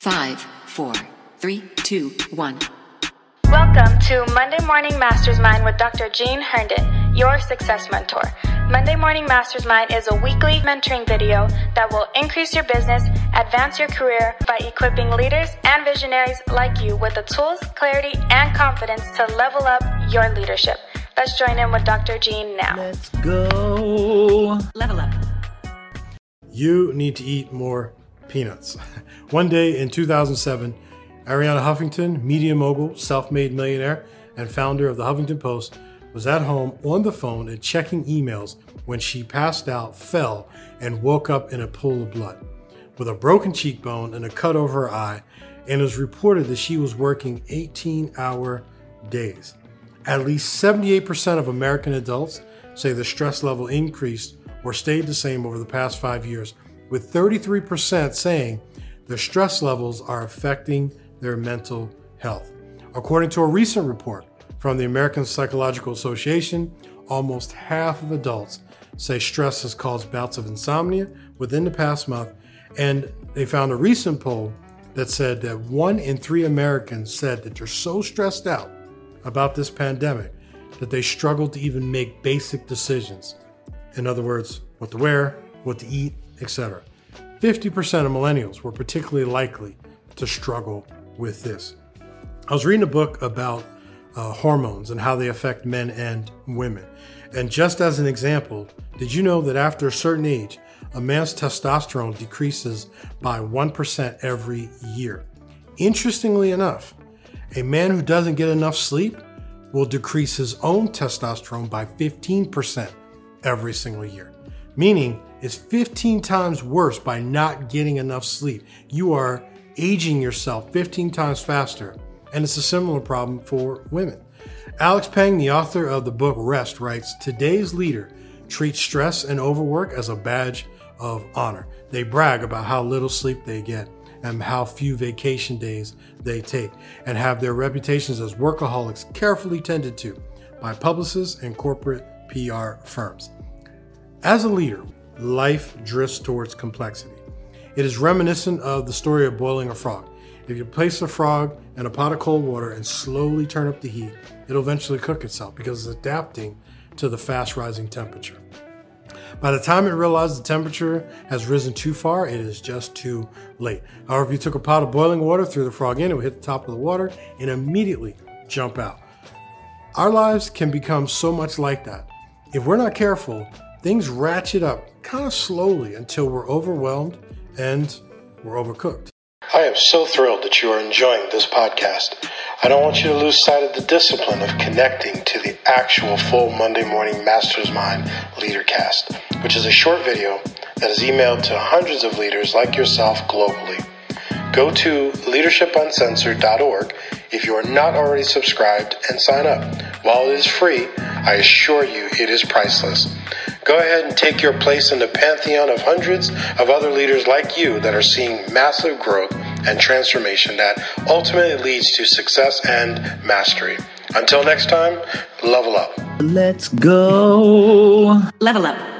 Five, four, three, two, one. Welcome to Monday Morning Masters Mind with Dr. Jean Herndon, your success mentor. Monday Morning Masters Mind is a weekly mentoring video that will increase your business, advance your career by equipping leaders and visionaries like you with the tools, clarity, and confidence to level up your leadership. Let's join in with Dr. Jean now. Let's go. Level up. You need to eat more peanuts. One day in 2007, Arianna Huffington, media mogul, self made millionaire, and founder of the Huffington Post, was at home on the phone and checking emails when she passed out, fell, and woke up in a pool of blood. With a broken cheekbone and a cut over her eye, and it was reported that she was working 18 hour days. At least 78% of American adults say the stress level increased or stayed the same over the past five years, with 33% saying their stress levels are affecting their mental health. According to a recent report from the American Psychological Association, almost half of adults say stress has caused bouts of insomnia within the past month, and they found a recent poll that said that one in three Americans said that they're so stressed out about this pandemic that they struggle to even make basic decisions. In other words, what to wear, what to eat, etc. 50% of millennials were particularly likely to struggle with this. I was reading a book about uh, hormones and how they affect men and women. And just as an example, did you know that after a certain age, a man's testosterone decreases by 1% every year? Interestingly enough, a man who doesn't get enough sleep will decrease his own testosterone by 15% every single year, meaning it's 15 times worse by not getting enough sleep. You are aging yourself 15 times faster, and it's a similar problem for women. Alex Pang, the author of the book Rest, writes Today's leader treats stress and overwork as a badge of honor. They brag about how little sleep they get and how few vacation days they take, and have their reputations as workaholics carefully tended to by publicists and corporate PR firms. As a leader, life drifts towards complexity. It is reminiscent of the story of boiling a frog. If you place a frog in a pot of cold water and slowly turn up the heat, it'll eventually cook itself because it's adapting to the fast rising temperature. By the time it realizes the temperature has risen too far, it is just too late. However, if you took a pot of boiling water, threw the frog in, it would hit the top of the water and immediately jump out. Our lives can become so much like that. If we're not careful, things ratchet up kind of slowly until we're overwhelmed and we're overcooked. I am so thrilled that you are enjoying this podcast. I don't want you to lose sight of the discipline of connecting to the actual full Monday morning Masters Mind Leadercast, which is a short video that is emailed to hundreds of leaders like yourself globally. Go to leadershipuncensored.org if you are not already subscribed and sign up. While it is free, I assure you it is priceless. Go ahead and take your place in the pantheon of hundreds of other leaders like you that are seeing massive growth and transformation that ultimately leads to success and mastery. Until next time, level up. Let's go. Level up.